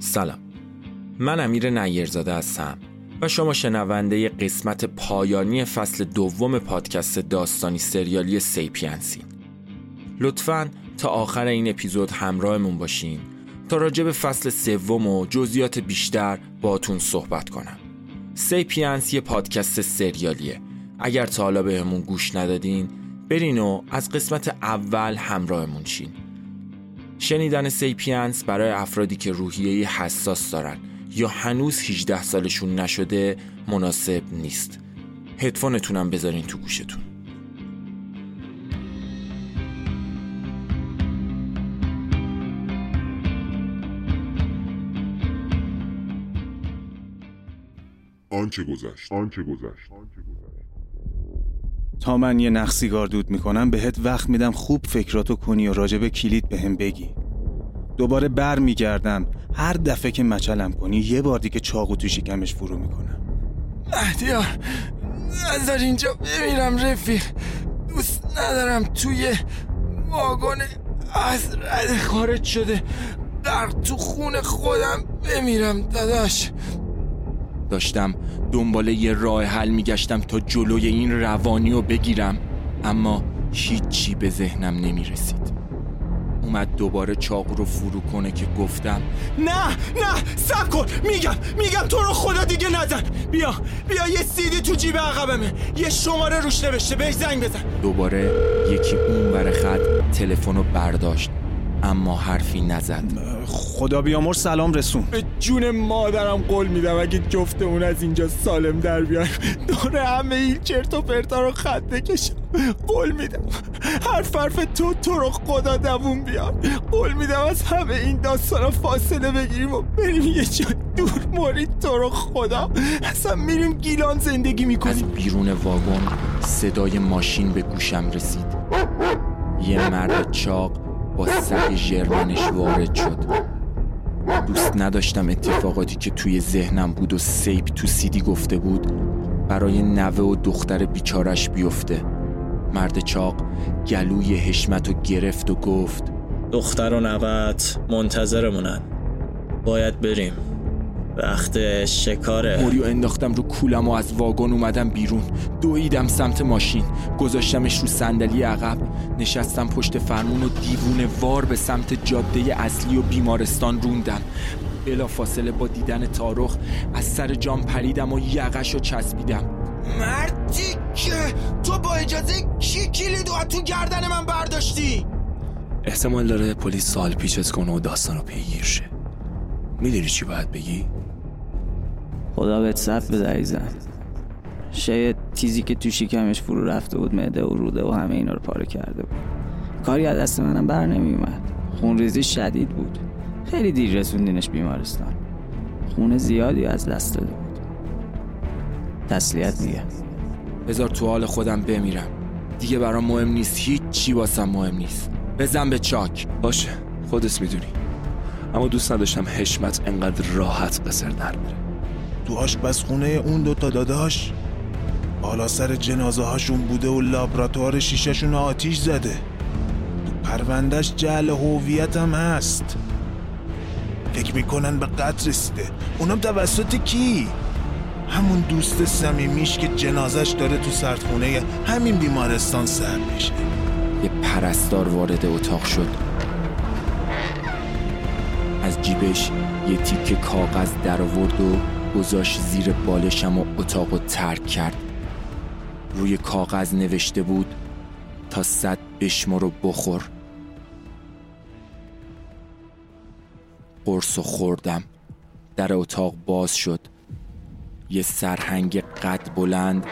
سلام. من امیر نیرزاده هستم و شما شنونده قسمت پایانی فصل دوم پادکست داستانی سریالی سیپینسین لطفا تا آخر این اپیزود همراهمون باشین تا راجع به فصل سوم و جزئیات بیشتر باتون صحبت کنم. سیپینس یه پادکست سریالیه. اگر تا حالا بهمون گوش ندادین برین و از قسمت اول همراهمون شین. شنیدن سیپینس برای افرادی که روحیه حساس دارن یا هنوز 18 سالشون نشده مناسب نیست. هدفونتونم بذارین تو گوشتون. آنچه گذشت آنچه گذشت. تا من یه نخ سیگار دود می‌کنم بهت وقت میدم خوب فکراتو کنی و راجب کلید بهم بگی. دوباره بر میگردم هر دفعه که مچلم کنی یه بار دیگه چاقو تو شکمش فرو می‌کنم. مهدیار نظر اینجا بمیرم رفیق. دوست ندارم توی واگن از رد خارج شده در تو خون خودم بمیرم داداش. داشتم. دنبال یه راه حل میگشتم تا جلوی این روانی رو بگیرم. اما هیچی به ذهنم نمی‌رسید. اومد دوباره چاقو رو فرو کنه که گفتم نه نه سب کن. میگم میگم تو رو خدا دیگه نزن. بیا بیا یه سیدی تو جیب عقبمه. یه شماره روش نوشته بهش زنگ بزن. دوباره یکی اون ور خط تلفن رو برداشت. اما حرفی نزد. خدا بیامر سلام رسون به جون مادرم قول میدم اگه جفتمون از اینجا سالم در بیایم دور همه این چرت و پرتا رو خط بکشم. قول میدم حرف حرف تو تو رو خدا دوون بیار. قول میدم از همه این داستان فاصله بگیریم و بریم یه جا دور مورید تو رو خدا. اصلا میریم گیلان زندگی می‌کنیم. از بیرون واگن صدای ماشین به گوشم رسید. یه مرد چاق با سگ ژرمنش وارد شد. دوست نداشتم اتفاقاتی که توی ذهنم بود و سیب تو سیدی گفته بود برای نوه و دختر بیچارش بیفته. مرد چاق گلوی حشمت و گرفت و گفت دختر و نوت منتظرمونن. باید بریم. وقت شکاره. موریو انداختم رو کولم و از واگن اومدم بیرون. دویدم سمت ماشین. گذاشتمش رو صندلی عقب. نشستم پشت فرمون و دیوونه وار به سمت جاده اصلی و بیمارستان روندم. بلا فاصله با دیدن تارخ از سر جام پریدم و یقش رو چسبیدم. مردی که تو با اجازه کی کلید و تو گردن من برداشتی؟ احتمال داره پلیس سال پیچت کنه و داستان رو پیگیر شه. می‌دونی چی باید بگی؟ خدا بهت صف عزیزم. شاید تیزی که تو شکمش فرو رفته بود معده و روده و همه اینا رو پاره کرده بود. کاری از دست منم بر نمیومد خونریزی شدید بود. خیلی دیر رسوندینش بیمارستان. خون زیادی از دست داده بود. تسلیت میگم. بذار تو حال خودم بمیرم. دیگه برام مهم نیست. هیچ چی واسم مهم نیست. بزن به چاک. باشه. خودت می‌دونی. اما دوست نداشتم حشمت انقدر راحت قصر در بره. تو آشپزخونه اون دوتا داداش. بالا سر جنازه هاشون بوده و لابراتوار شیشهشون آتیش زده. تو پروندهش جعل هویت هم هست. فکر می‌کنن به قتل رسیده. اونم توسط کی؟ همون دوست صمیمیش که جنازش داره تو سردخونه همین بیمارستان سر میشه. یه پرستار وارد اتاق شد. جیبش یه تیکه کاغذ در آورد و گذاشت زیر بالشم و اتاق رو ترک کرد. روی کاغذ نوشته بود تا صد بشمار رو بخور. قرص و خوردم. در اتاق باز شد. یه سرهنگ قد بلند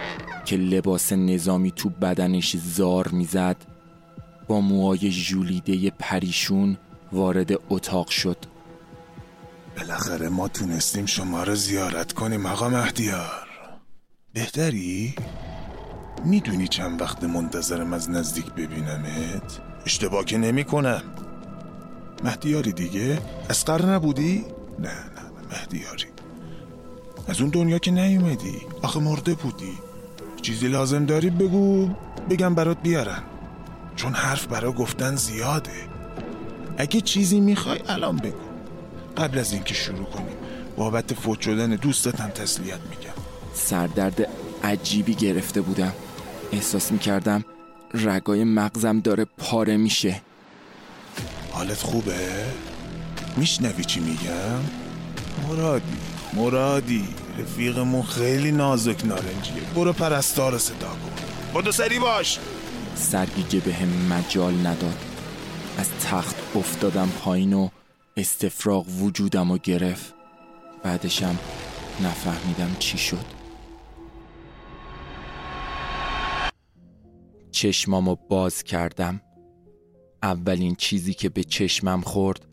که لباس نظامی تو بدنش زار می‌زد با موهای ژولیده پریشون وارد اتاق شد. بالاخره ما تونستیم شما رو زیارت کنیم آقا مهدیار بهتری؟ می‌دونی چند وقت منتظرم از نزدیک ببینمت؟ اشتباه که نمی کنم مهدیاری دیگه؟ اسقر نبودی؟ نه نه مهدیاری از اون دنیا که نیومدی آخه مرده بودی چیزی لازم داری بگو بگم برات بیارن چون حرف برا گفتن زیاده اگه چیزی می‌خوای الان بگو قبل از اینکه شروع کنیم. بابت فوت شدن دوستتم تسلیت میگم. سردرد عجیبی گرفته بودم. احساس می‌کردم رگای مغزم داره پاره میشه. حالت خوبه؟ میشنوی چی میگم؟ مرادی مرادی. رفیقمون خیلی نازک نارنجیه. برو پرستار رو صدا کن. بدو سری باش. سرگیجه به هم مجال نداد. از تخت افتادم پایین و استفراغ وجودم و گرفت. بعدشم نفهمیدم چی شد. چشمامو باز کردم. اولین چیزی که به چشمم خورد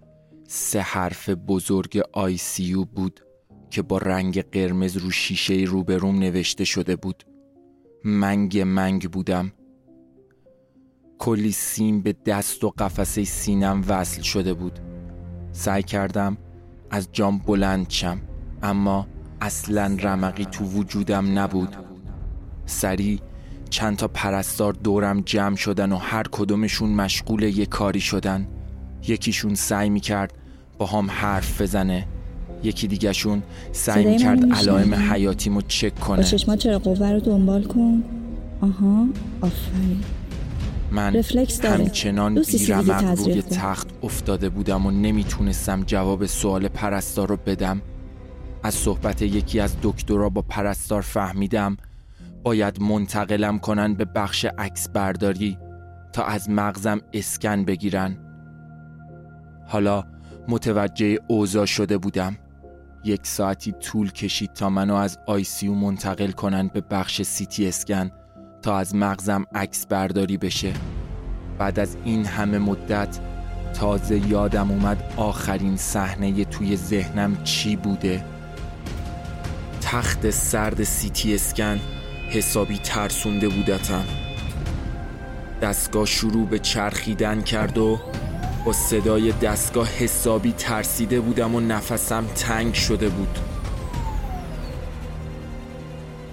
سه حرف بزرگ آی سی بود که با رنگ قرمز رو شیشه روبروم نوشته شده بود. منگ منگ بودم. کلی سیم به دست و قفسه سینم وصل شده بود. سعی کردم از جام بلند شم اما اصلا رمقی تو وجودم نبود. سریع چند تا پرستار دورم جمع شدن و هر کدومشون مشغول یه کاری شدن. یکیشون سعی می‌کرد با هم حرف بزنه یکی دیگهشون سعی می‌کرد علائم؟ حیاتیمو چک با کنه. چشما چرا قوه رو دنبال کن. آها آفرین. من رفلکس داره. همچنان بیرمق روی. تخت افتاده بودم و نمی‌تونستم جواب سوال پرستار رو بدم از صحبت یکی از دکترها با پرستار فهمیدم باید منتقلم کنن به بخش عکس برداری تا از مغزم اسکن بگیرن حالا متوجه اوضاع شده بودم یک ساعتی طول کشید تا منو از آی‌سی‌یو منتقل کنن به بخش سی‌تی اسکن تا از مغزم عکس برداری بشه. بعد از این همه مدت تازه یادم اومد آخرین صحنه توی ذهنم چی بوده. تخت سرد سی‌تی اسکن حسابی ترسونده بودتم. دستگاه شروع به چرخیدن کرد و با صدای دستگاه حسابی ترسیده بودم و نفسم تنگ شده بود.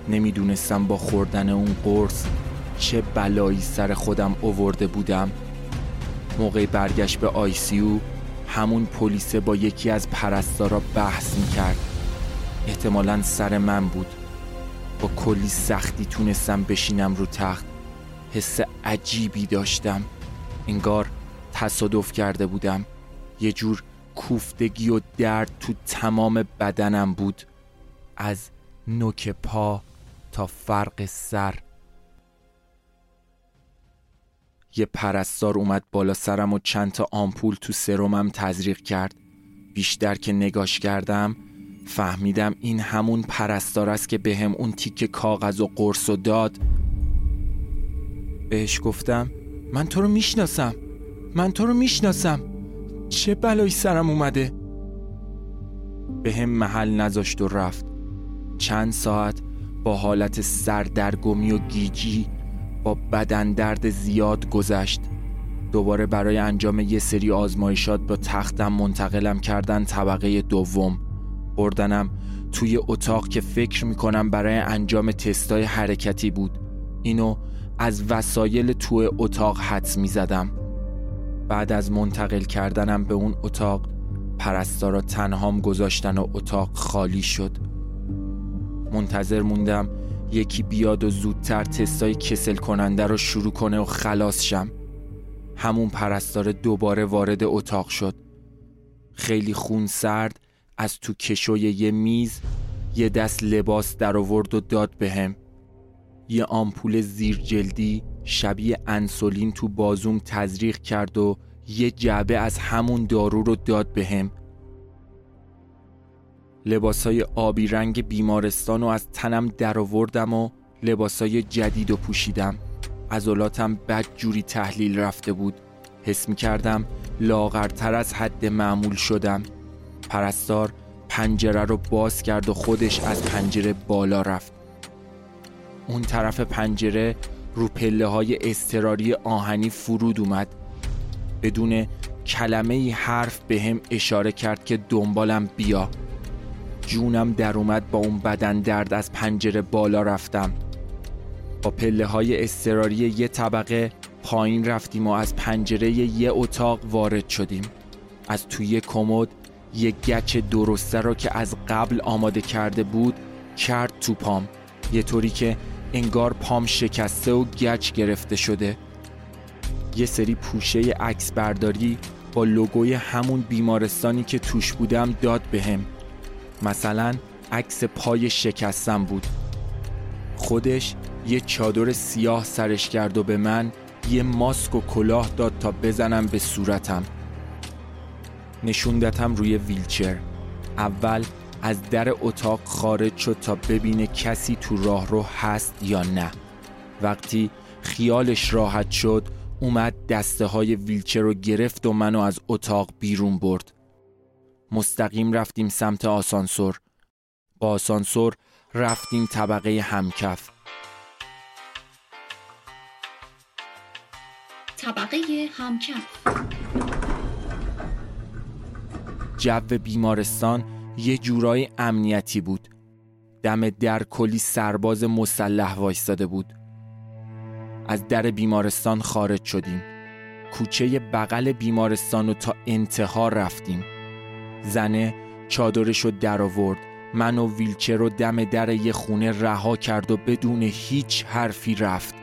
نمی‌دونستم با خوردن اون قرص چه بلایی سر خودم اوورده بودم. موقع برگشت به آیسیو همون پلیسه با یکی از پرستارا بحث می‌کرد. احتمالا سر من بود. با کلی سختی تونستم بشینم رو تخت. حس عجیبی داشتم. انگار تصادف کرده بودم. یه جور کوفتگی و درد تو تمام بدنم بود. از نوک پا تا فرق سر. یه پرستار اومد بالا سرم و چند تا آمپول تو سرمم تزریق کرد. بیشتر که نگاش کردم فهمیدم این همون پرستار است که بهم اون تیک کاغذ و قرص و داد. بهش گفتم من تو رو می‌شناسم من تو رو می‌شناسم. چه بلایی سرم اومده؟ به هم محل نذاشت و رفت. چند ساعت با حالت سردرگمی و گیجی با بدن درد زیاد گذشت. دوباره برای انجام یه سری آزمایشات با تختم منتقلم کردن طبقه دوم. بردنم توی اتاق که فکر می‌کنم برای انجام تستای حرکتی بود. اینو از وسایل توی اتاق حدس می‌زدم. بعد از منتقل کردنم به اون اتاق پرستارا تنهام گذاشتن و اتاق خالی شد. منتظر موندم یکی بیاد و زودتر تستای کسل کننده رو شروع کنه و خلاص شم. همون پرستار دوباره وارد اتاق شد. خیلی خون سرد از تو کشوی یه میز یه دست لباس در آورد و داد بهم. یه آمپول زیر جلدی شبیه انسولین تو بازوم تزریق کرد و یه جعبه از همون دارو رو داد بهم. لباسای آبی رنگ بیمارستان و از تنم در آوردم و لباسای جدید و پوشیدم. عضلاتم بد جوری تحلیل رفته بود. حس می کردم لاغرتر از حد معمول شدم. پرستار پنجره رو باز کرد و خودش از پنجره بالا رفت. اون طرف پنجره رو پله های استراری آهنی فرود اومد. بدون کلمه ای حرف به هم اشاره کرد که دنبالم بیا. جونم در اومد با اون بدن درد از پنجره بالا رفتم. با پله های استراری یه طبقه پایین رفتیم و از پنجره یه اتاق وارد شدیم. از توی کمد یک گچ درسته را که از قبل آماده کرده بود کرد تو پام. یه طوری که انگار پام شکسته و گچ گرفته شده. یه سری پوشه عکس برداری با لوگوی همون بیمارستانی که توش بودم داد بهم. مثلا عکس پای شکستم بود. خودش یه چادر سیاه سرش کرد و به من یه ماسک و کلاه داد تا بزنم به صورتم. نشوندتم روی ویلچر. اول از در اتاق خارج شد تا ببینه کسی تو راه رو هست یا نه. وقتی خیالش راحت شد اومد دسته های ویلچر رو گرفت و منو از اتاق بیرون برد. مستقیم رفتیم سمت آسانسور. با آسانسور رفتیم طبقه همکف. طبقه همکف. جو بیمارستان یه جورای امنیتی بود. دم در کلی سرباز مسلح وایستاده بود. از در بیمارستان خارج شدیم. کوچه بغل بیمارستان رو تا انتها رفتیم. زنه چادرش رو در آورد. من و ویلچر رو دم در یه خونه رها کرد و بدون هیچ حرفی رفت.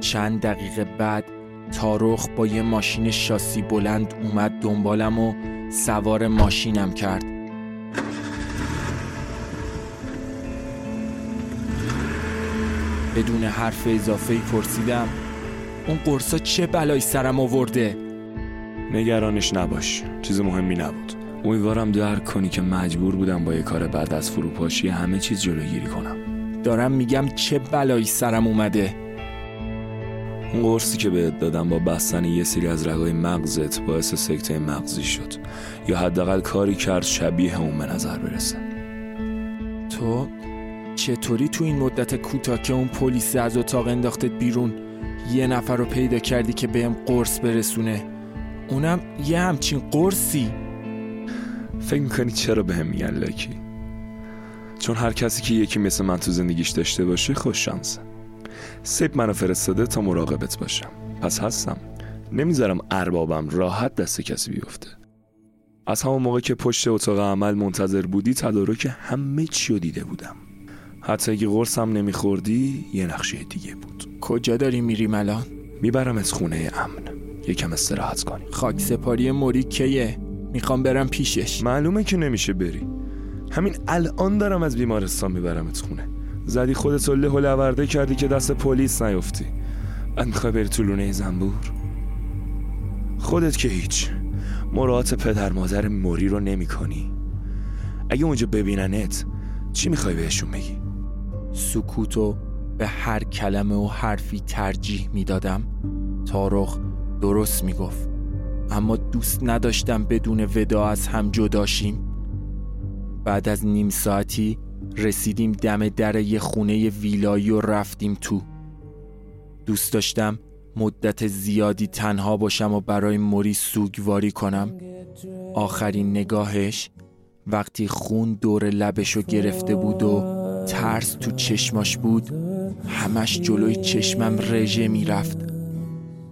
چند دقیقه بعد تارخ با یه ماشین شاسی بلند اومد دنبالم و سوار ماشینم کرد. بدون حرف اضافه پرسیدم اون قرصا چه بلایی سرم آورده؟ نگرانش نباش. چیز مهمی نبود. امیدوارم درک کنی که مجبور بودم با یه کار بعد از فروپاشی همه چیز جلوگیری کنم. دارم میگم چه بلایی سرم اومده. اون قرصی که بهت دادم با بستن یه سری از رگای مغزت باعث سکته مغزی شد. یا حداقل کاری کرد شبیه اون به نظر برسه. تو چطوری تو این مدت کوتاه که اون پلیس از اتاق انداختت بیرون؟ یه نفر رو پیدا کردی که بهم قرص برسونه. اونم یه همچین قرصی. فکر می‌کنی چرا به هم میگن لکی؟ چون هر کسی که یکی مثل من تو زندگیش داشته باشه خوش شانسه سیب منو فرستاده تا مراقبت باشم. پس هستم. نمی‌ذارم اربابم راحت دست کسی بیفته. از همون موقع که پشت اتاق عمل منتظر بودی تدارک همه چی رو دیده بودم. حتی اگه قرصم نمیخوردی یه نقشه دیگه بود. کجا داری میریم الان؟ می‌برم از خونه امن. یکم استراحت کنی خاک سپاری موری کیه؟ می‌خوام برم پیشش. معلومه که نمیشه بری. همین الان دارم از بیمارستان میبرمت خونه. زدی خودت له و لورده کردی که دست پلیس نیفتی. بعد می‌خوای بری تو لونه زنبور؟ خودت که هیچ. مراعات پدر مادر موری رو نمی کنی اگه اونجا ببیننت چی می‌خوای بهشون بگی؟ سکوتو به هر کلمه و حرفی ترجیح می‌دادم. تارخ درست می‌گفت. اما دوست نداشتم بدون ودا از هم جداشیم بعد از نیم ساعتی رسیدیم دم در یه خونه ویلایی و رفتیم تو. دوست داشتم مدت زیادی تنها باشم و برای موری سوگواری کنم. آخرین نگاهش وقتی خون دور لبشو گرفته بود و ترس تو چشماش بود همش جلوی چشمم رژه می‌رفت.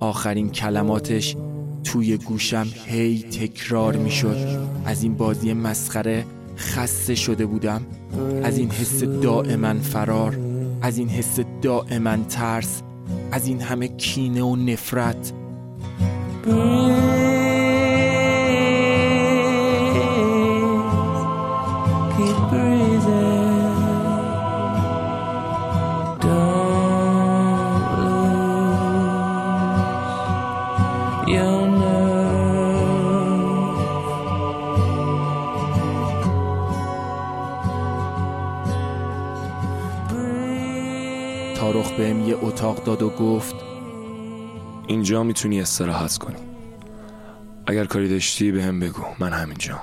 آخرین کلماتش توی گوشم هی تکرار می‌شد. از این بازی مسخره خسته شده بودم. از این حس دائما فرار از این حس دائما ترس از این همه کینه و نفرت. تارخ بهم یه اتاق داد و گفت اینجا می‌تونی استراحت کنی. اگر کاری داشتی به هم بگو من همینجا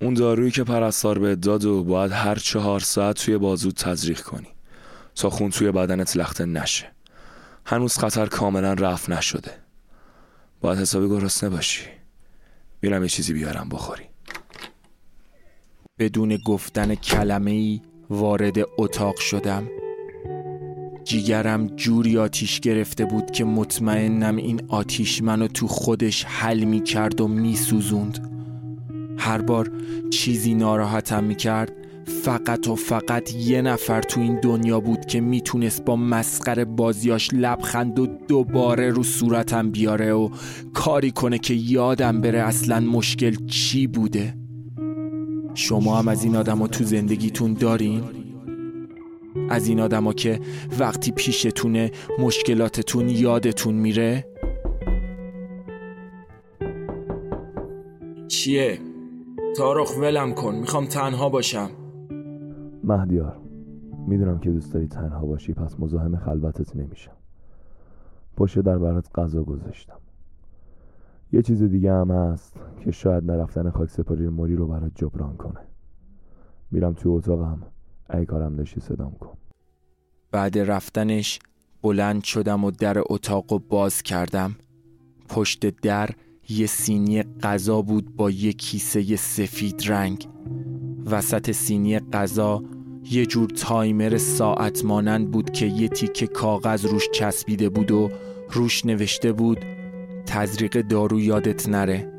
اون دارویی که پرستار به داد و باید هر چهار ساعت توی بازود تزریق کنی تا خون توی بدنت لخته نشه. هنوز خطر کاملا رفت نشده. باید حسابی گرسنه باشی. میرم یه چیزی بیارم بخوری. بدون گفتن کلمه ای وارد اتاق شدم. جیگرم جوری آتیش گرفته بود که مطمئنم این آتیش منو تو خودش حل می کرد و می سوزوند. هر بار چیزی ناراحتم می کرد فقط و فقط یه نفر تو این دنیا بود که می‌تونست با مسخره بازیاش لبخند و دوباره رو صورتم بیاره و کاری کنه که یادم بره اصلا مشکل چی بوده شما هم از این آدم تو زندگیتون دارین؟ از این آدما که وقتی پیشتونه مشکلاتتون یادتون میره؟ چیه؟ تارخ ولم کن می‌خوام تنها باشم. مهدیار می‌دونم که دوست داری تنها باشی پس مزاحم خلوتت نمیشم. پشت در برات غذا گذاشتم. یه چیز دیگه هم هست که شاید نرفتن خاک سپاری موری رو برات جبران کنه. میرم توی اتاقم. ای کارم داشتی صدام کن. بعد رفتنش بلند شدم و در اتاق و باز کردم. پشت در یه سینی غذا بود با یه کیسه سفید رنگ. وسط سینی غذا یه جور تایمر ساعت مانند بود که یه تیکه کاغذ روش چسبیده بود و روش نوشته بود تزریق دارو یادت نره.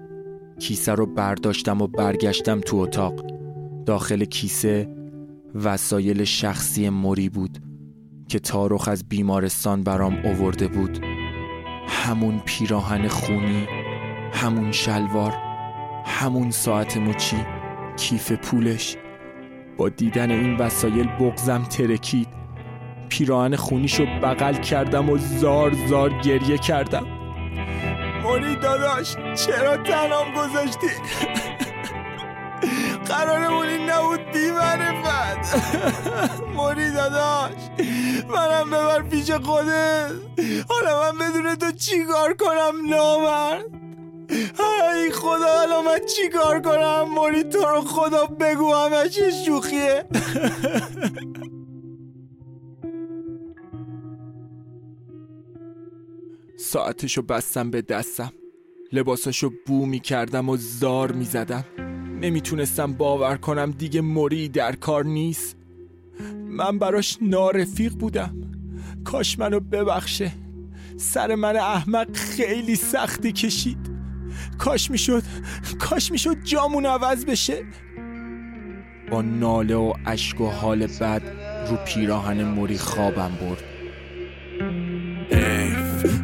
کیسه رو برداشتم و برگشتم تو اتاق. داخل کیسه وسایل شخصی موری بود که تارخ از بیمارستان برام اوورده بود. همون پیراهن خونی همون شلوار همون ساعت مچی کیف پولش. با دیدن این وسایل بغزم ترکید. پیراهن خونیشو بغل کردم و زار زار گریه کردم. موری داداش چرا تنام گذاشتی؟ قرارمون این نبود بی معرفت موری داداش منم ببر پیش خودت. حالا من بدون تو چیکار کنم نامرد؟ ای خدا الان من چی کار کنم؟ موری تو رو خدا بگو همش یه شوخیه. ساعتشو بستم به دستم. لباساشو بو می کردم و زار می زدم نمی‌تونستم باور کنم دیگه موری در کار نیست. من براش نارفیق بودم. کاش منو ببخشه. سر من احمق خیلی سختی کشید. کاش می‌شد کاش می‌شد جامون عوض بشه. با ناله و اشک و حال بد رو پیراهن موری خوابم برد.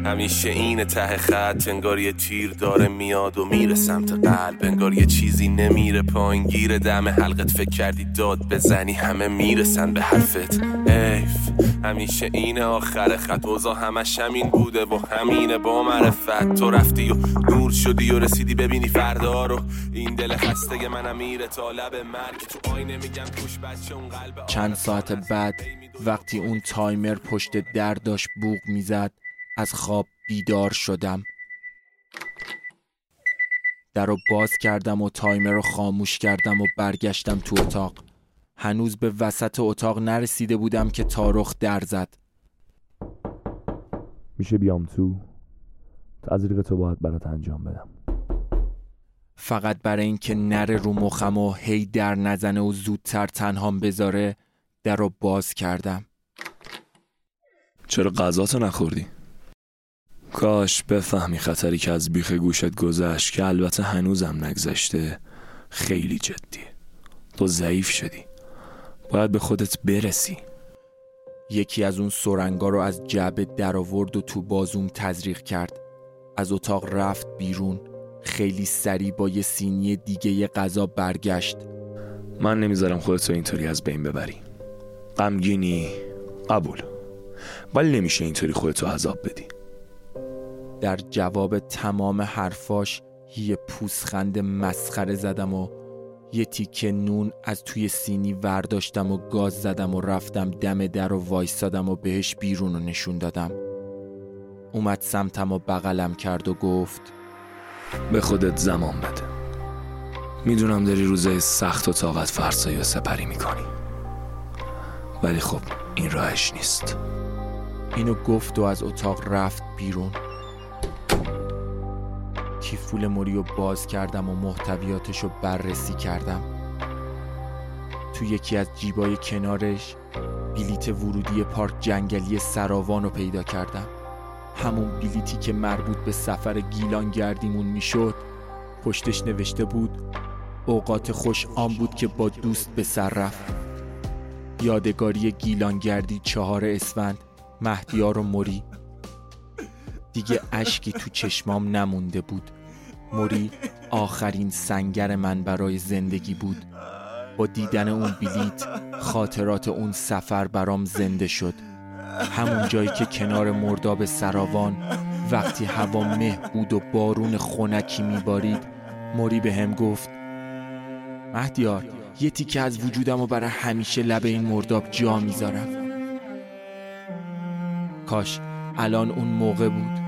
همیشه این ته خط انگار یه تیر داره میاد و میره سمت قلب انگار یه چیزی نمیره پایین. گیر دم حلقت فکر کردی داد بزنی همه می‌رسن به حرفت. ایف همیشه این آخر خط. اوزا همش همین بوده و همینه با معرفت. تو رفتی و نور شدی و رسیدی ببینی فردا رو. این دل خسته منم میره تا لب مرگ. تو آینه میگم کوش بچه اون قلب چند ساعت بعد وقتی اون تایمر پشت در داشت بوغ می‌زد از خواب بیدار شدم. در رو باز کردم و تایمر رو خاموش کردم و برگشتم تو اتاق. هنوز به وسط اتاق نرسیده بودم که تارخ در زد. میشه بیام تو؟ تزریق تو باید برات انجام بدم. فقط برای اینکه نره رو مخم و هی در نزنه و زودتر تنهام بذاره در رو باز کردم. چرا غذاتو نخوردی؟ کاش بفهمی خطری که از بیخ گوشت گذشت که البته هنوزم نگذشته. خیلی جدیه تو ضعیف شدی. باید به خودت برسی. یکی از اون سرنگا رو از جعبه در آورد و تو بازوم تزریق کرد. از اتاق رفت بیرون. خیلی سریع با یه سینی دیگه یه غذا برگشت. من نمی‌ذارم خودتو اینطوری از بین ببری. غمگینی قبول. ولی نمیشه اینطوری خودتو عذاب بدی. در جواب تمام حرفاش یه پوسخند مسخره زدم و یه تیکه نون از توی سینی ورداشتم و گاز زدم و رفتم دم در و وایستادم و بهش بیرون رو نشون دادم. اومد سمتم و بغلم کرد و گفت به خودت زمان بده. می‌دونم داری روزای سخت و طاقت فرسایی و سپری می‌کنی. ولی خب این راهش نیست. اینو گفت و از اتاق رفت بیرون. کیفول موریو باز کردم و محتویاتش رو بررسی کردم. تو یکی از جیبای کنارش بلیت ورودی پارک جنگلی سراوان رو پیدا کردم. همون بلیتی که مربوط به سفر گیلان گردیمون می‌شد پشتش نوشته بود اوقات خوش آن بود که با دوست به سر رفت. یادگاری گیلانگردی چهار اسفند مهدیار و موری. دیگه اشکی تو چشمام نمونده بود. موری آخرین سنگر من برای زندگی بود. با دیدن اون بلیت خاطرات اون سفر برام زنده شد. همون جایی که کنار مرداب سراوان وقتی هوا مه بود و بارون خونکی میبارید موری به هم گفت مهدیار یه تیکه از وجودم و برای همیشه لب این مرداب جا می‌ذارم. کاش الان اون موقع بود.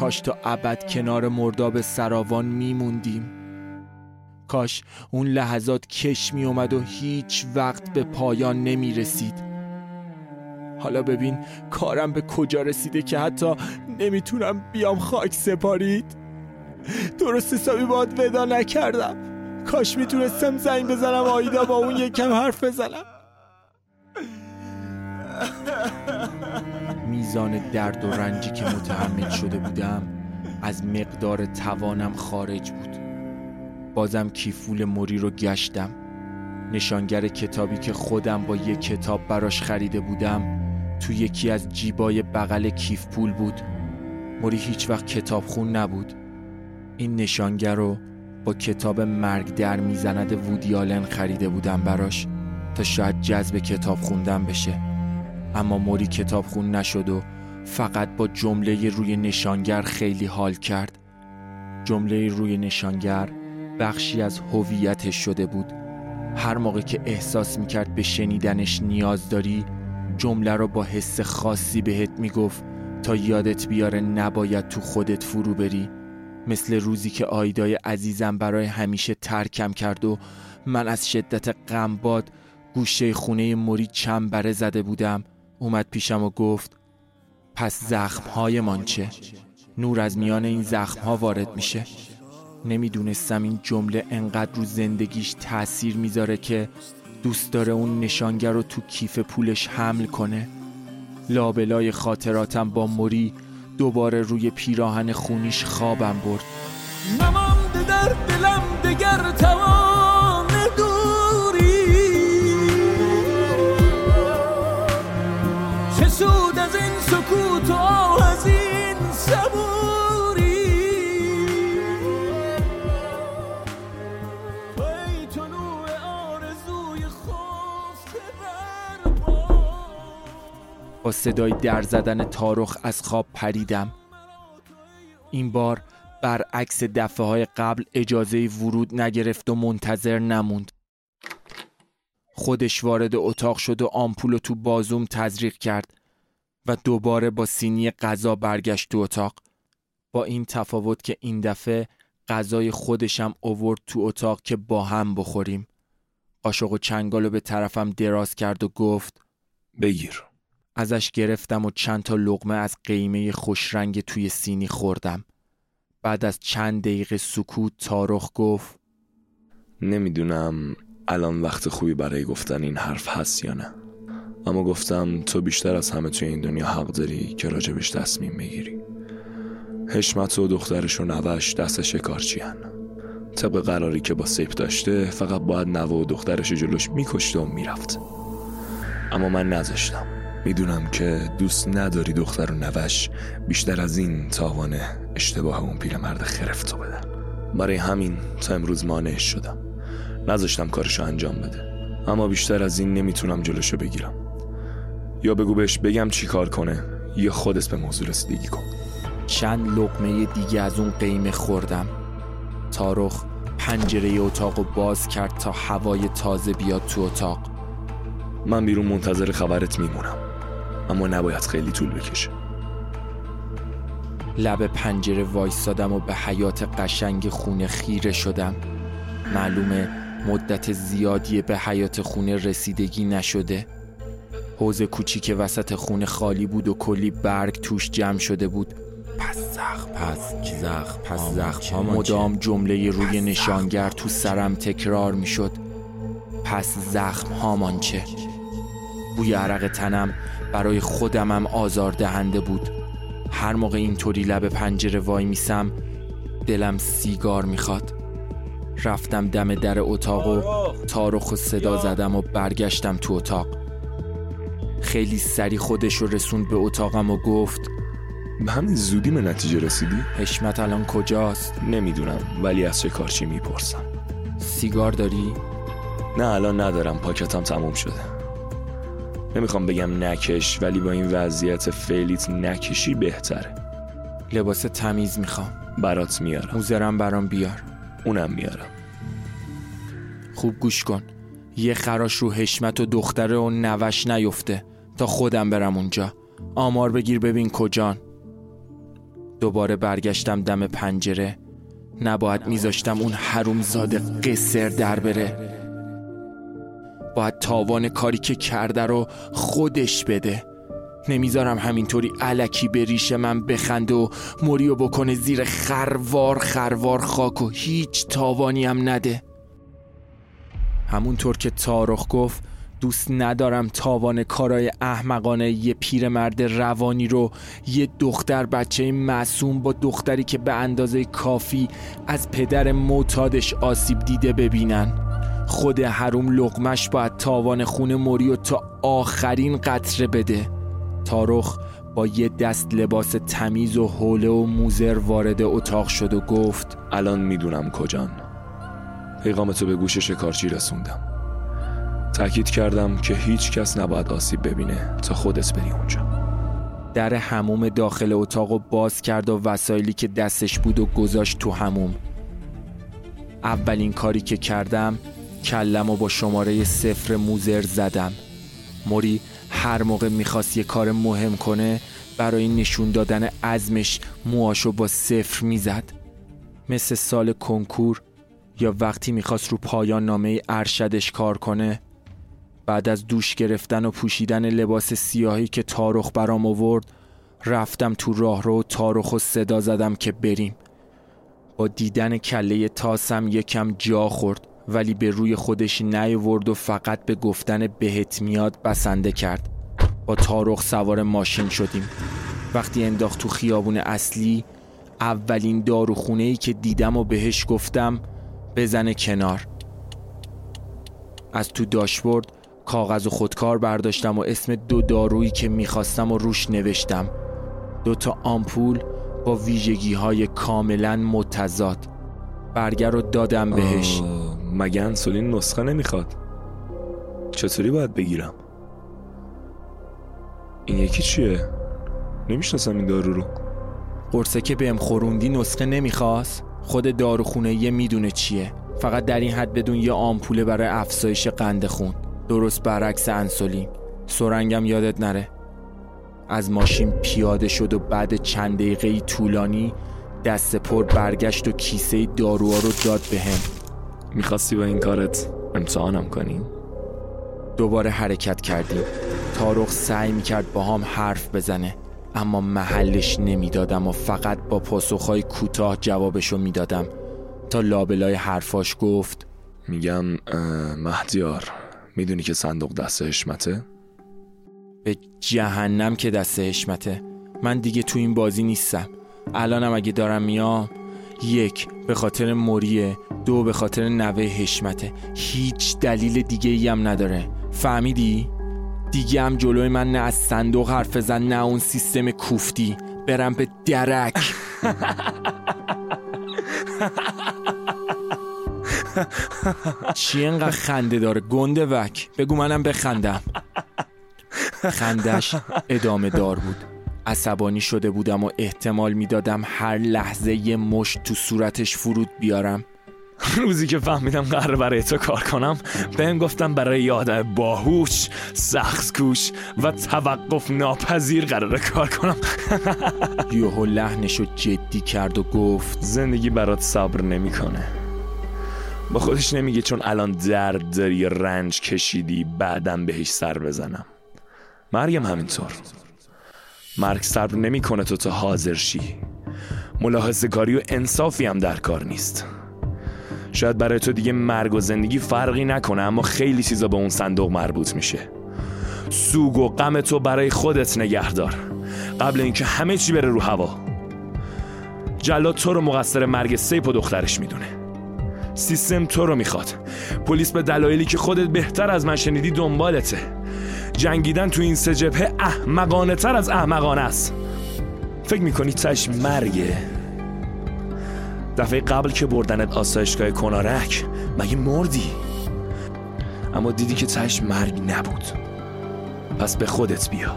کاش تا ابد کنار مرداب سراوان میموندیم. کاش اون لحظات کش می اومد و هیچ وقت به پایان نمی رسید حالا ببین کارم به کجا رسیده که حتی نمی‌تونم بیام خاک سپارید. درست حسابی باید ودا نکردم. کاش می‌تونستم زنگ بزنم آیدا با اون یکم حرف بزنم. میزان درد و رنجی که متحمل شده بودم از مقدار توانم خارج بود. بازم کیفول موری رو گشتم. نشانگر کتابی که خودم با یک کتاب براش خریده بودم تو یکی از جیبای بغل کیف پول بود. موری هیچ وقت کتاب خون نبود. این نشانگر رو با کتاب مرگ در می‌زند وودیالن خریده بودم براش تا شاید جذب کتاب خوندن بشه. اما موری کتاب خون نشد و فقط با جمله روی نشانگر خیلی حال کرد. جمله روی نشانگر بخشی از هویتش شده بود. هر موقع که احساس می‌کرد به شنیدنش نیاز داری جمله رو با حس خاصی بهت می‌گفت تا یادت بیاره نباید تو خودت فرو بری. مثل روزی که آیدای عزیزم برای همیشه ترکم کرد و من از شدت غمباد گوشه خونه موری چنبره زده بودم. اومد پیشم و گفت پس زخم من چه؟ نور از میان این زخم ها وارد میشه؟ نمی‌دونستم این جمله انقدر رو زندگیش تاثیر می‌ذاره که دوست داره اون نشانگر رو تو کیف پولش حمل کنه؟ لابلای خاطراتم با موری دوباره روی پیراهن خونیش خوابم برد. نمانده در دلم دگر توان. صدای در زدن تارخ از خواب پریدم. این بار برعکس دفعه های قبل اجازه ورود نگرفت و منتظر نموند. خودش وارد اتاق شد و آمپول تو بازوم تزریق کرد و دوباره با سینی غذا برگشت تو اتاق. با این تفاوت که این دفعه غذای خودشم اوورد تو اتاق که با هم بخوریم. قاشق و چنگالو به طرفم دراز کرد و گفت بگیر. ازش گرفتم و چند تا لغمه از قیمه خوشرنگ توی سینی خوردم. بعد از چند دقیقه سکوت تارخ گفت نمی‌دونم الان وقت خوبی برای گفتن این حرف هست یا نه. اما گفتم تو بیشتر از همه توی این دنیا حق داری که راجبش تصمیم بگیری. حشمت و دخترش و نوش دست شکارچی هن. طبق قراری که با سیپ داشته فقط باید نوه و دخترش جلوش میکشته و می‌رفت. اما من نذاشتم. می‌دونم که دوست نداری دختر و نوش بیشتر از این تاوان اشتباه اون پیرمرد خرفتو بدن. برای همین تا امروز مانعش شدم. نذاشتم کارشو انجام بده. اما بیشتر از این نمی‌تونم جلوشو بگیرم. یا بگو بهش بگم چی کار کنه یا خودت به موضوع رسیدگی کن. چند لقمه دیگه از اون قیمه خوردم. تارخ پنجره اتاق باز کرد تا هوای تازه بیاد تو اتاق. من بیرون منتظر خبرت میمونم. اما نباید خیلی طول بکشه. لب پنجره وایستادم و به حیات قشنگ خونه خیره شدم. معلومه مدت زیادی به حیات خونه رسیدگی نشده. حوز کوچیک وسط خونه خالی بود و کلی برگ توش جمع شده بود. پس زخم پس زخم پس زخم. مدام جمله روی نشانگر تو سرم تکرار می شد پس زخم هامان چه؟ بوی عرق تنم برای خودمم آزار دهنده بود هر موقع اینطوری لب پنجره وای میسم دلم سیگار می‌خواد رفتم دم در اتاق و تارخ و صدا زدم و برگشتم تو اتاق خیلی سری خودش رو رسوند به اتاقم و گفت به همین زودی به نتیجه رسیدی؟ حشمت الان کجاست؟ نمی‌دونم ولی از چه کارچی می‌پرسم سیگار داری؟ نه الان ندارم پاکتم تموم شده نمی‌خوام بگم نکش ولی با این وضعیت فعلیت نکشی بهتره. لباس تمیز می‌خوام. برات میارم. موزرم برام بیار. اونم میارم. خوب گوش کن. یه خراش رو حشمت و دختره و نوش نیفته. تا خودم برم اونجا. آمار بگیر ببین کجان. دوباره برگشتم دم پنجره. نباید میذاشتم اون حرومزاده قصر در بره. باید تاوان کاری که کرده رو خودش بده. نمی‌ذارم همینطوری علکی به ریش من بخنده و مریو بکنه زیر خروار خروار خاک و هیچ تاوانی هم نده. همونطور که تارخ گفت دوست ندارم تاوان کارای احمقانه یه پیرمرد روانی رو یه دختر بچه معصوم با دختری که به اندازه کافی از پدر معتادش آسیب دیده ببینن. خود حروم لغمش باید تاوان خون موریو تا آخرین قطره بده. تارخ با یه دست لباس تمیز و حوله و موزر وارد اتاق شد و گفت الان می‌دونم کجان. پیغامتو به گوش شکارچی رسوندم. تأکید کردم که هیچ کس نباید آسیب ببینه تا خودت بری اونجا. در هموم داخل اتاق و باز کرد و وسایلی که دستش بود و گذاشت تو هموم اولین کاری که کردم کلم و با شماره صفر موزر زدم. موری هر موقع می‌خواست یه کار مهم کنه برای نشون دادن عزمش موهاشو با صفر می‌زد. مثل سال کنکور یا وقتی می‌خواست رو پایان نامه ارشدش کار کنه بعد از دوش گرفتن و پوشیدن لباس سیاهی که تارخ برام آورد رفتم تو راه رو تارخ و صدا زدم که بریم. با دیدن کله تاسم یکم جا خورد. ولی به روی خودش نیورد و فقط به گفتن بهت میاد بسنده کرد. با تارخ سوار ماشین شدیم. وقتی انداخت تو خیابون اصلی اولین داروخونه ای که دیدم و بهش گفتم بزنه کنار. از تو داشبورد کاغذ و خودکار برداشتم و اسم دو دارویی که می‌خواستم و روش نوشتم. دو تا آمپول با ویژگی های کاملا متضاد. برگر رو دادم بهش. مگه انسولین نسخه نمی‌خواد؟ چطوری باید بگیرم؟ این یکی چیه؟ نمی‌شناسم این دارو رو. قرصه که بهم خوروندی نسخه نمی‌خواست؟ خود داروخونه یه می‌دونه چیه. فقط در این حد بدون یه آمپوله برای افزایش قند خون. درست برعکس انسولین. سرنگم یادت نره. از ماشین پیاده شد و بعد چند دقیقه طولانی دست پر برگشت و کیسه داروها رو داد به هم می‌خواستی با این کارت امتحانم کنی؟ دوباره حرکت کردیم تارخ سعی می‌کرد با هم حرف بزنه اما محلش نمی‌دادم و فقط با پاسخهای کوتاه جوابشو می‌دادم تا لابلای حرفاش گفت میگم مهدیار می‌دونی که صندوق دست حشمته؟ به جهنم که دست حشمته من دیگه تو این بازی نیستم الانم اگه دارم میام یک به خاطر موریه دو به خاطر نوه حشمته. هیچ دلیل دیگه ای هم نداره. فهمیدی؟ دیگه هم جلوی من نه از صندوق حرف زن نه اون سیستم کوفتی. برم به درک. چی انقدر خنده داره؟ گنده وک. بگو منم بخندم. خندش ادامه دار بود. عصبانی شده بودم و احتمال می‌دادم هر لحظه یه مشت تو صورتش فرود بیارم. روزی که فهمیدم قرار برای تو کار کنم بهم گفتم برای یاد باهوش سخت کوش و توقف ناپذیر قرار کار کنم. یوهو لحنشو جدی کرد و گفت زندگی برات صبر نمی‌کنه. با خودش نمیگه چون الان درد داری رنج کشیدی بعدم بهش سر بزنم. مریم همینطور. مرگ صبر نمی‌کنه تو تا حاضر شی. ملاحظه کاری و انصافی هم در کار نیست. شاید برای تو دیگه مرگ و زندگی فرقی نکنه اما خیلی چیزا به اون صندوق مربوط میشه. سوگ و غم تو برای خودت نگهدار. قبل اینکه همه چی بره رو هوا. جلاد تو رو مقصر مرگ سیپ و دخترش می‌دونه. سیستم تو رو می‌خواد. پلیس به دلایلی که خودت بهتر از من شنیدی دنبالته. جنگیدن تو این سه جبهه احمقانه تر از احمقانه است. فکر می‌کنی تش مرگه؟ دفعه قبل که بردنت آسایشگاه کنارک مگه مردی؟ اما دیدی که تش مرگ نبود. پس به خودت بیا.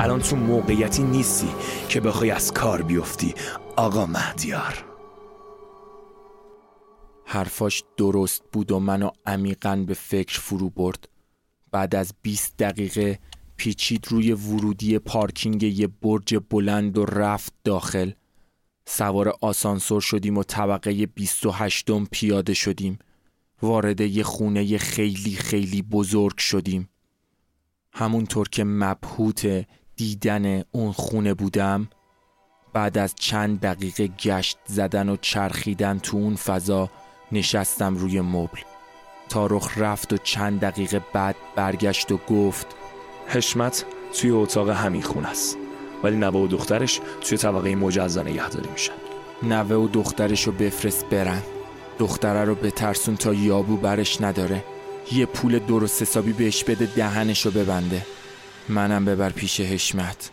الان تو موقعیتی نیستی که بخوای از کار بیفتی آقا مهدیار. حرفاش درست بود و منو عمیقا به فکر فرو برد. بعد از 20 دقیقه پیچید روی ورودی پارکینگ یه برج بلند و رفت داخل. سوار آسانسور شدیم و طبقه 28 م پیاده شدیم. وارد یه خونه خیلی خیلی بزرگ شدیم. همونطور که مبهوت دیدن اون خونه بودم بعد از چند دقیقه گشت زدن و چرخیدن تو اون فضا نشستم روی مبل. تارخ رفت و چند دقیقه بعد برگشت و گفت حشمت توی اتاق همین خونه است. ولی نوه و دخترش توی طبقه مجزا نگهداری میشن. نوه و دخترش رو بفرست برن. دختره رو بترسون تا یابو برش نداره. یه پول درست حسابی بهش بده دهنش رو ببنده. منم ببر پیش حشمت.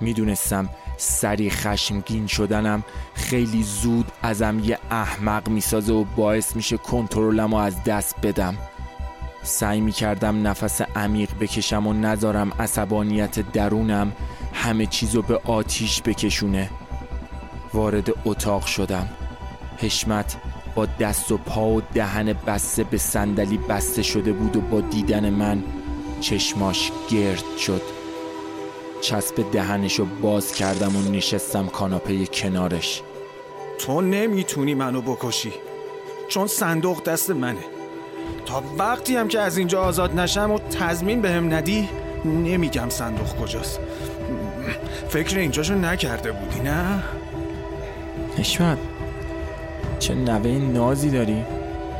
می‌دونستم سری خشمگین شدنم. خیلی زود ازم یه احمق می‌سازه و باعث میشه کنترلم از دست بدم. سعی می‌کردم نفس عمیق بکشم و نذارم عصبانیت درونم همه چیزو به آتیش بکشونه. وارد اتاق شدم. حشمت با دست و پا و دهن بسته به صندلی بسته شده بود و با دیدن من چشماش گرد شد. چسب دهنشو باز کردم و نشستم کاناپه کنارش. تو نمی‌تونی منو بکشی چون صندوق دست منه. تا وقتی هم که از اینجا آزاد نشم و تضمین بهم ندی نمیگم صندوق کجاست. فکر اینجاشو نکرده بودی نه؟ حشمت چه نوه نازی داری؟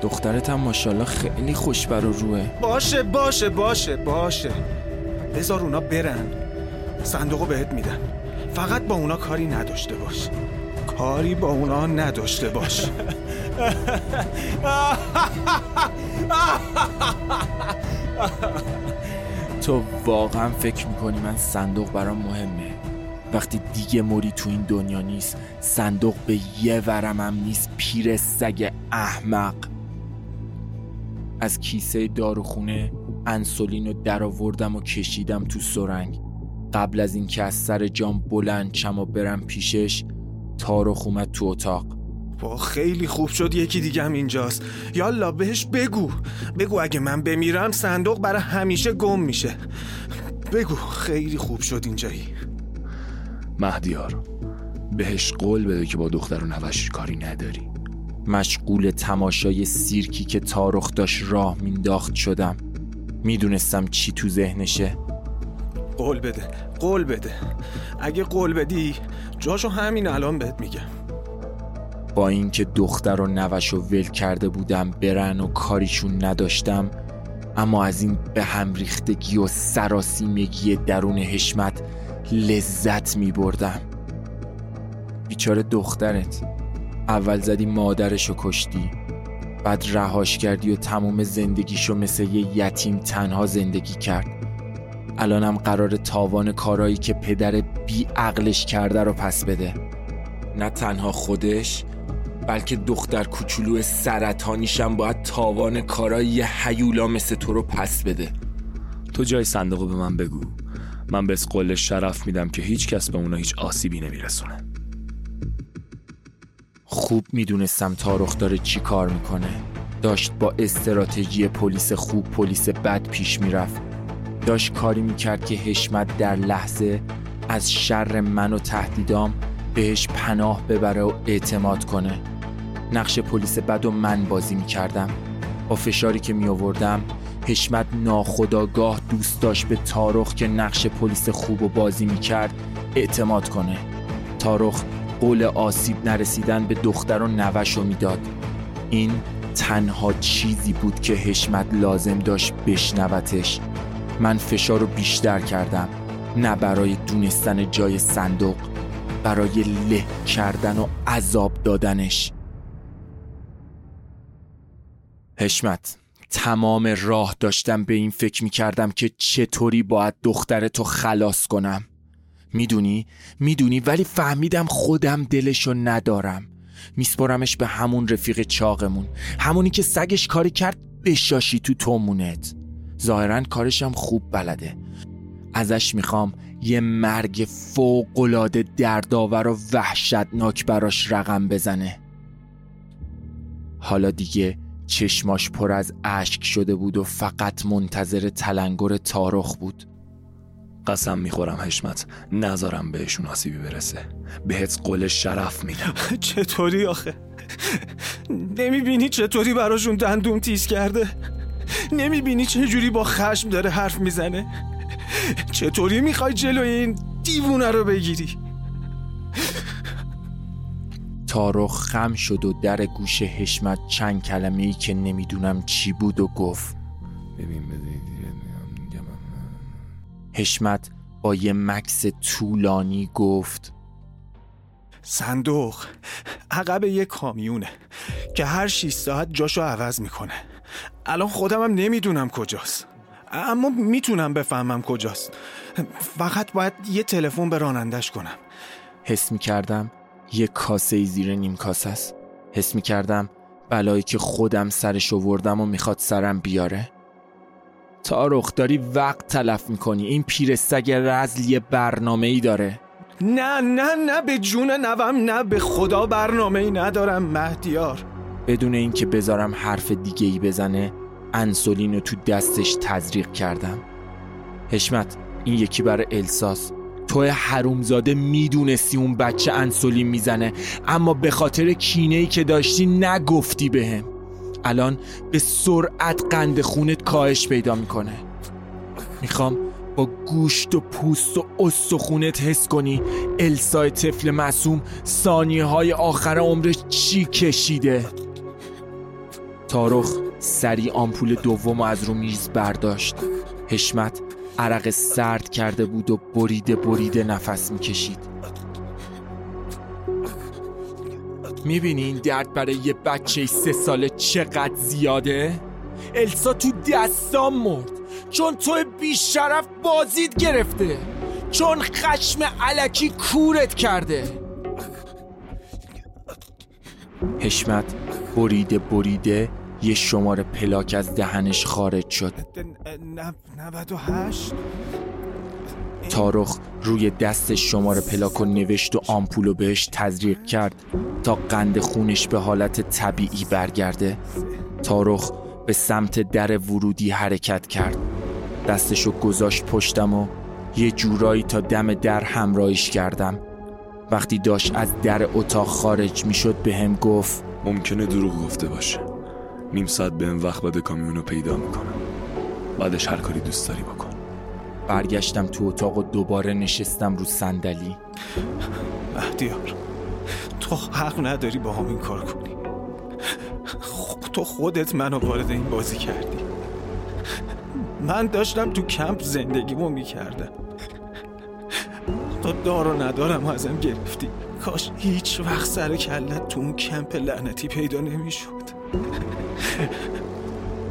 دخترت هم ماشاءالله خیلی خوشبر و روه باشه باشه باشه باشه. بذار اونا برن. صندوقو بهت میدن فقط با اونا کاری نداشته باش. کاری با اونا نداشته باش. تو واقعا فکر می‌کنی من صندوق برام مهمه. وقتی دیگه موری تو این دنیا نیست صندوق به یه ورمم نیست پیر سگ احمق. از کیسه داروخونه انسولین رو در آوردم و کشیدم تو سرنگ. قبل از اینکه از سر جام بلند چم و برم پیشش تارخ اومد تو اتاق. با خیلی خوب شد یکی دیگه هم اینجاست. یالا بهش بگو. بگو اگه من بمیرم صندوق برای همیشه گم میشه. بگو خیلی خوب شد اینجایی. مهدیار بهش قول بده که با دختر و نوش کاری نداری. مشغول تماشای سیرکی که تارخ داشت راه مینداخت شدم. می‌دونستم چی تو ذهنشه. قول بده قول بده. اگه قول بدی جاشو همین الان بهت میگم. با اینکه دختر و نوش ول کرده بودم برن و کاریشون نداشتم اما از این به هم ریختگی و سراسیمگی درون حشمت لذت می بردم بیچاره دخترت اول زدی مادرشو کشتی بعد رهاش کردی و تموم زندگیشو مثل یه یتیم تنها زندگی کرد. الانم قرار تاوان کارایی که پدر بی عقلش کرده رو پس بده. نه تنها خودش بلکه دختر کوچولو سرطانیشم باید تاوان کارایی حیولا مثل تو رو پس بده. تو جای صندوق به من بگو. من به قول شرف میدم که هیچ کس به اونا هیچ آسیبی نمیرسونه. خوب می‌دونستم تارخ داره چی کار می‌کنه. داشت با استراتژی پلیس خوب پلیس بد پیش می‌رفت. داشت کاری می‌کرد که حشمت در لحظه از شر من و تهدیدام بهش پناه ببره و اعتماد کنه. نقش پلیس بد و من بازی می‌کردم. با فشاری که می آوردم حشمت ناخداگاه دوست داشت به تارخ که نقش پلیس خوب و بازی می‌کرد اعتماد کنه. تارخ قول آسیب نرسیدن به دختر و نوشو می‌داد. این تنها چیزی بود که حشمت لازم داشت بشنوتش. من فشار رو بیشتر کردم. نه برای دونستن جای صندوق برای له کردن و عذاب دادنش. حشمت تمام راه داشتم به این فکر می کردم که چطوری باید دخترتو خلاص کنم. می‌دونی؟ می‌دونی ولی فهمیدم خودم دلشو ندارم. میسپرمش به همون رفیق چاقمون. همونی که سگش کاری کرد بشاشی تو تومونت. ظاهرا کارشم خوب بلده. ازش می‌خوام یه مرگ فوقلاده دردآور و وحشتناک براش رقم بزنه. حالا دیگه چشماش پر از اشک شده بود و فقط منتظر تلنگر تارخ بود. قسم می‌خورم حشمت نذارم بهشون آسیبی برسه. بهت قول شرف میدم. چطوری آخه؟ نمی‌بینی چطوری براشون دندون تیز کرده؟ نمی‌بینی چه جوری با خشم داره حرف می‌زنه؟ چطوری می‌خوای جلوی این دیوونه رو بگیری؟ تارخ خم شد و در گوش حشمت چند کلمه ای که نمی‌دونم چی بود و گفت. ببین حشمت با یه مکس طولانی گفت. صندوق عقب یه کامیونه که هر 6 ساعت جاشو عوض می‌کنه. الان خودمم نمی‌دونم کجاست. اما می‌تونم بفهمم کجاست. فقط باید یه تلفن به رانندش کنم. حس می‌کردم یه کاسه زیر نیم کاسه است. حس می‌کردم بلایی که خودم سرش وردم و می‌خواد سرم بیاره. تارخ داری وقت تلف می‌کنی. این پیرستگ رزل یه برنامه ای داره. نه نه نه به جون نوم نه به خدا برنامه ای ندارم مهدیار. بدون اینکه بذارم حرف دیگه ای بزنه انسولین رو تو دستش تزریق کردم. حشمت این یکی برای الساس. تو حرومزاده می‌دونستی اون بچه انسولین می‌زنه اما به خاطر کینه ای که داشتی نگفتی بهم. الان به سرعت قند خونت کاهش پیدا می‌کنه. می‌خوام با گوشت و پوست و استخونت حس کنی السای طفل معصوم ثانیه های آخر عمرش چی کشیده. تارخ سری آمپول دوم از رو میز برداشت. حشمت عرق سرد کرده بود و بریده بریده نفس می‌کشید. می‌بینین درد برای یه بچه سه ساله چقدر زیاده؟ السا تو دستام مرد. چون تو بیشرف بازید گرفته. چون خشم علکی کورت کرده. حشمت بریده بریده یه شماره پلاک از دهنش خارج شد. 98 تارخ روی دستش شماره پلاک و نوشت و آمپولو بهش تزریق کرد تا قند خونش به حالت طبیعی برگرده. تارخ به سمت در ورودی حرکت کرد. دستشو گذاشت پشتم و یه جورایی تا دم در همراهیش کردم. وقتی داشت از در اتاق خارج می‌شد به هم گفت ممکنه دروغ گفته باشه. نیم ساعت به این وقت بعد کامیونو پیدا می‌کنم. بعدش هر کاری دوست داری بکن. برگشتم تو اتاق و دوباره نشستم رو صندلی. مهدیار تو حق نداری با هم این کار کنی. تو خودت منو وارد این بازی کردی. من داشتم تو کمپ زندگیمو می‌کردم. تو دار و ندارم ازم گرفتی. کاش هیچ وقت سر کلت تو اون کمپ لعنتی پیدا نمی‌شد.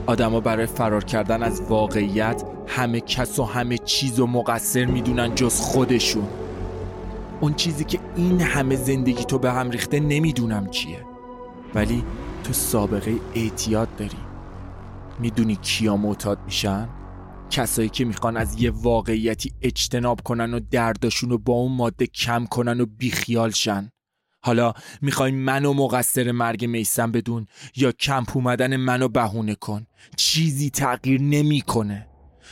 آدما برای فرار کردن از واقعیت همه کس و همه چیز و مقصر می‌دونن جز خودشون. اون چیزی که این همه زندگی تو به هم ریخته نمی‌دونم چیه. ولی تو سابقه اعتیاد داری. می‌دونی کیا معتاد میشن؟ کسایی که می‌خوان از یه واقعیتی اجتناب کنن و درداشون رو با اون ماده کم کنن و بیخیال شن. حالا می‌خوای منو مقصر مرگ میسم بدون یا کمپ اومدن منو بهونه کن؟ چیزی تغییر نمی‌کنه.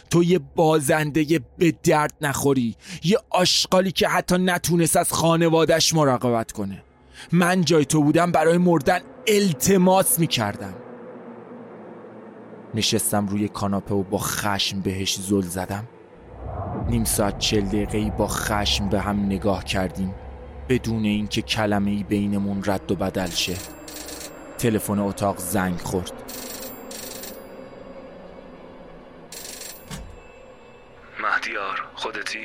تو یه بازنده به درد نخوری یه آشغالی که حتی نتونست از خانوادش مراقبت کنه. من جای تو بودم برای مردن التماس می‌کردم. نشستم روی کاناپه و با خشم بهش زل زدم. نیم ساعت چل دقیقه با خشم به هم نگاه کردیم. بدون اینکه کلمه ای بینمون رد و بدل شه. تلفن اتاق زنگ خورد. مهدیار خودتی؟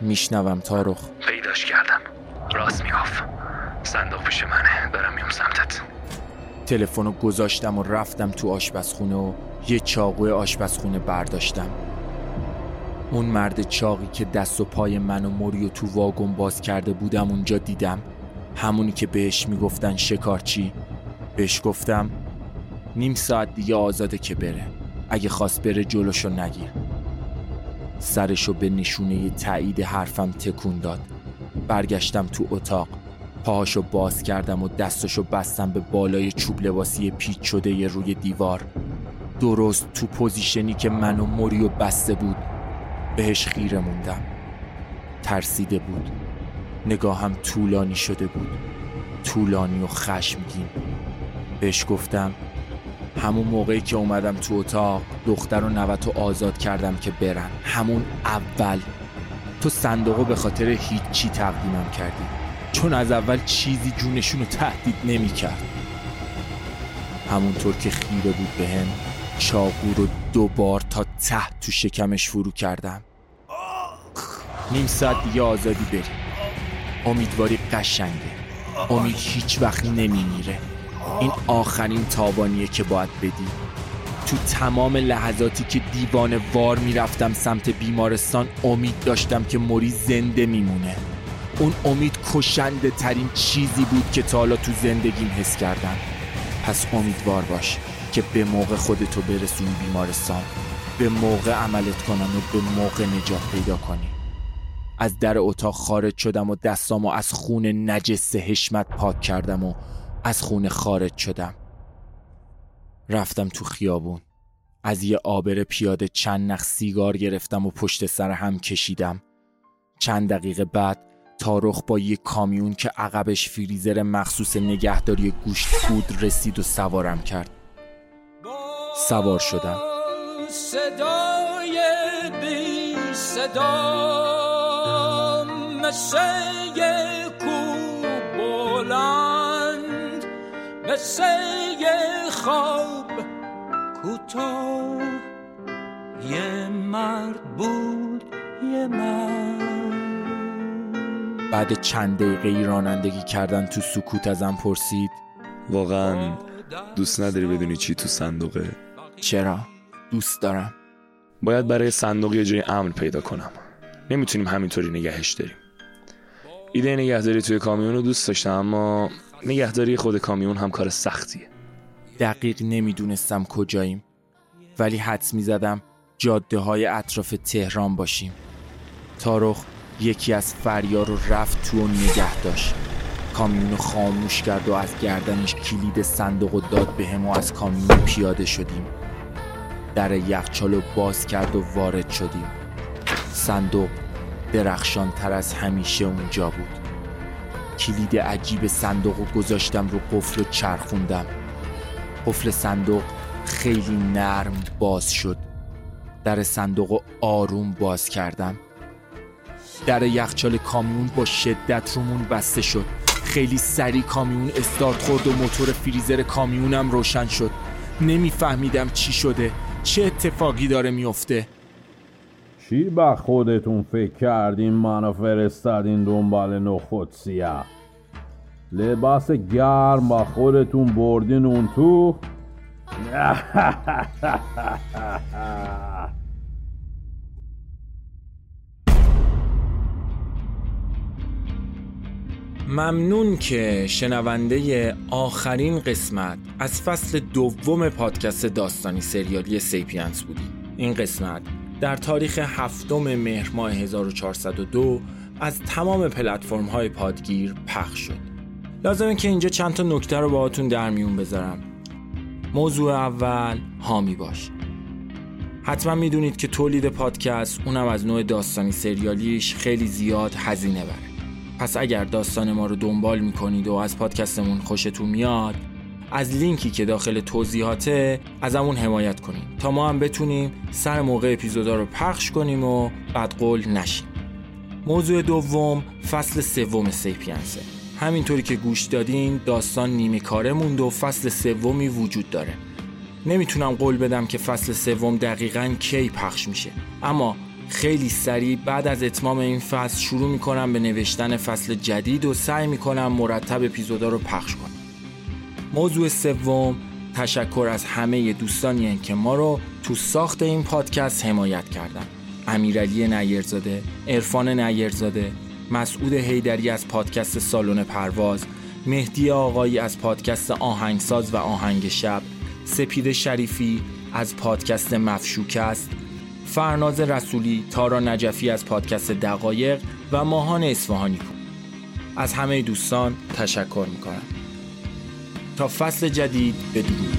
میشنوم تارخ. پیداش کردم. راست می‌گفت. صندوق پیش منه. برم میام سمتت. تلفن رو گذاشتم و رفتم تو آشپزخونه و یه چاقوی آشپزخونه برداشتم. اون مرد چاقی که دست و پای من و موریو تو واگن باز کرده بودم اونجا دیدم. همونی که بهش می‌گفتن شکارچی. بهش گفتم نیم ساعت دیگه آزاده که بره. اگه خواست بره جلوشو نگیر. سرشو به نشونه تایید حرفم تکون داد. برگشتم تو اتاق. پاهاشو باز کردم و دستشو بستم به بالای چوب لباسی پیچ شده روی دیوار. درست تو پوزیشنی که من و موریو بسته بود. بهش خیره موندم. ترسیده بود. نگاهم طولانی شده بود. طولانی و خشمگین. بهش گفتم همون موقعی که اومدم تو اتاق دختر و نوتو آزاد کردم که برن. همون اول. تو صندوقو به خاطر هیچی تقدیمم کردی. چون از اول چیزی جونشون رو تهدید نمی کرد همونطور که خیره بود به هم چاقو رو دوبار تا ته تو شکمش فرو کردم. نیم ساعت دیگه آزادی بری امیدواری قشنگه. امید هیچ وقت نمیمیره. این آخرین تاوانیه که باید بدی. تو تمام لحظاتی که دیوانه وار می‌رفتم سمت بیمارستان امید داشتم که موری زنده میمونه. اون امید کشنده ترین چیزی بود که تا حالا تو زندگیم حس کردم. پس امیدوار باش. که به موقع خودتو برسونی بیمارستان به موقع عملت کنن و به موقع نجات پیدا کنی. از در اتاق خارج شدم و دستامو از خون نجس حشمت پاک کردم و از خونه خارج شدم. رفتم تو خیابون. از یه آبر پیاده چند نخ سیگار گرفتم و پشت سر هم کشیدم. چند دقیقه بعد تارخ با یه کامیون که عقبش فریزر مخصوص نگهداری گوشت بود رسید و سوارم کرد. سوار شدم. صدای بی صدا مثل کو بلند مثل خواب کوتاه. یه مرد بود یه مرد. بعد چند دقیقه رانندگی کردن تو سکوت ازم پرسید. واقعا دوست نداری بدونی چی تو صندوقه؟ چرا؟ دوست دارم. باید برای صندوق یه جای امن پیدا کنم. نمی‌تونیم همینطوری نگهش داریم. ایده نگهداری توی کامیون رو دوست داشتم اما نگهداری خود کامیون هم کار سختیه. دقیق نمی‌دونستم کجاییم ولی حدس می‌زدم جاده های اطراف تهران باشیم. تارخ یکی از فریار رو رفت تو و نگه داشت کامیون خاموش کرد و از گردنش کلید صندوق و داد به هم و از کامیون پیاده شدیم. در یخچال باز کرد و وارد شدیم. صندوق درخشان تر از همیشه اونجا بود. کلید عجیب صندوق رو گذاشتم رو قفل و چرخوندم. قفل صندوق خیلی نرم باز شد. در صندوق رو آروم باز کردم. در یخچال کامیون با شدت رومون بسته شد. خیلی سریع کامیون استارت خورد و موتور فریزر کامیونم روشن شد. نمیفهمیدم چی شده. چه اتفاقی داره میفته چی با خودتون فکر کردین منو فرستادین دنبال نخود سیاه؟ لباس گرم با خودتون بردین اون تو؟ ممنون که شنونده آخرین قسمت از فصل دوم پادکست داستانی سریالی سیپینس بودیم این قسمت در تاریخ هفتم مهر ماه 1402 از تمام پلتفرم های پادگیر پخش شد. لازمه که اینجا چند تا نکته رو باهاتون در میون بذارم. موضوع اول حامی باش. حتما می‌دونید که تولید پادکست اونم از نوع داستانی سریالیش خیلی زیاد هزینه بره. پس اگر داستان ما رو دنبال می‌کنید و از پادکستمون خوشتون میاد از لینکی که داخل توضیحاته ازمون حمایت کنید تا ما هم بتونیم سر موقع اپیزودا رو پخش کنیم و بعد قول نشیم. موضوع دوم فصل سوم سیپینسه همینطوری که گوش دادین داستان نیمه کاره موند و فصل سومی وجود داره. نمی‌تونم قول بدم که فصل سوم دقیقا کی پخش میشه. اما خیلی سریع بعد از اتمام این فصل شروع می‌کنم به نوشتن فصل جدید و سعی می‌کنم مرتب اپیزودا رو پخش کنم. موضوع سوم تشکر از همه دوستانی که ما رو تو ساخت این پادکست حمایت کردن. امیرعلی نیرزاده، عرفان نیرزاده، مسعود هیدری از پادکست سالن پرواز، مهدی آقایی از پادکست آهنگساز و آهنگ شب، سپید شریفی از پادکست مفشوک است، فرناز رسولی، تارا نجفی از پادکست دقایق و ماهان اصفهانی پور. از همه دوستان تشکر می‌کنم تا فصل جدید بدرود